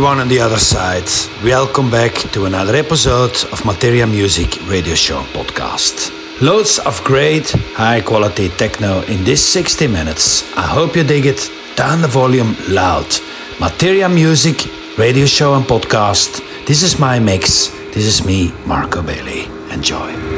everyone on the other side. Welcome back to another episode of Materia Music Radio Show podcast. Loads of great high quality techno in this 60 minutes. I hope you dig it. Turn the volume loud. Materia Music Radio Show and podcast. This is my mix. This is me, Marco Bailey. Enjoy.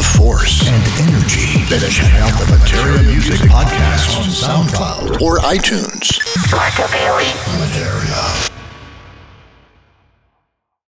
The force and energy, then check out the Materia Music Podcast on SoundCloud or iTunes. Materia.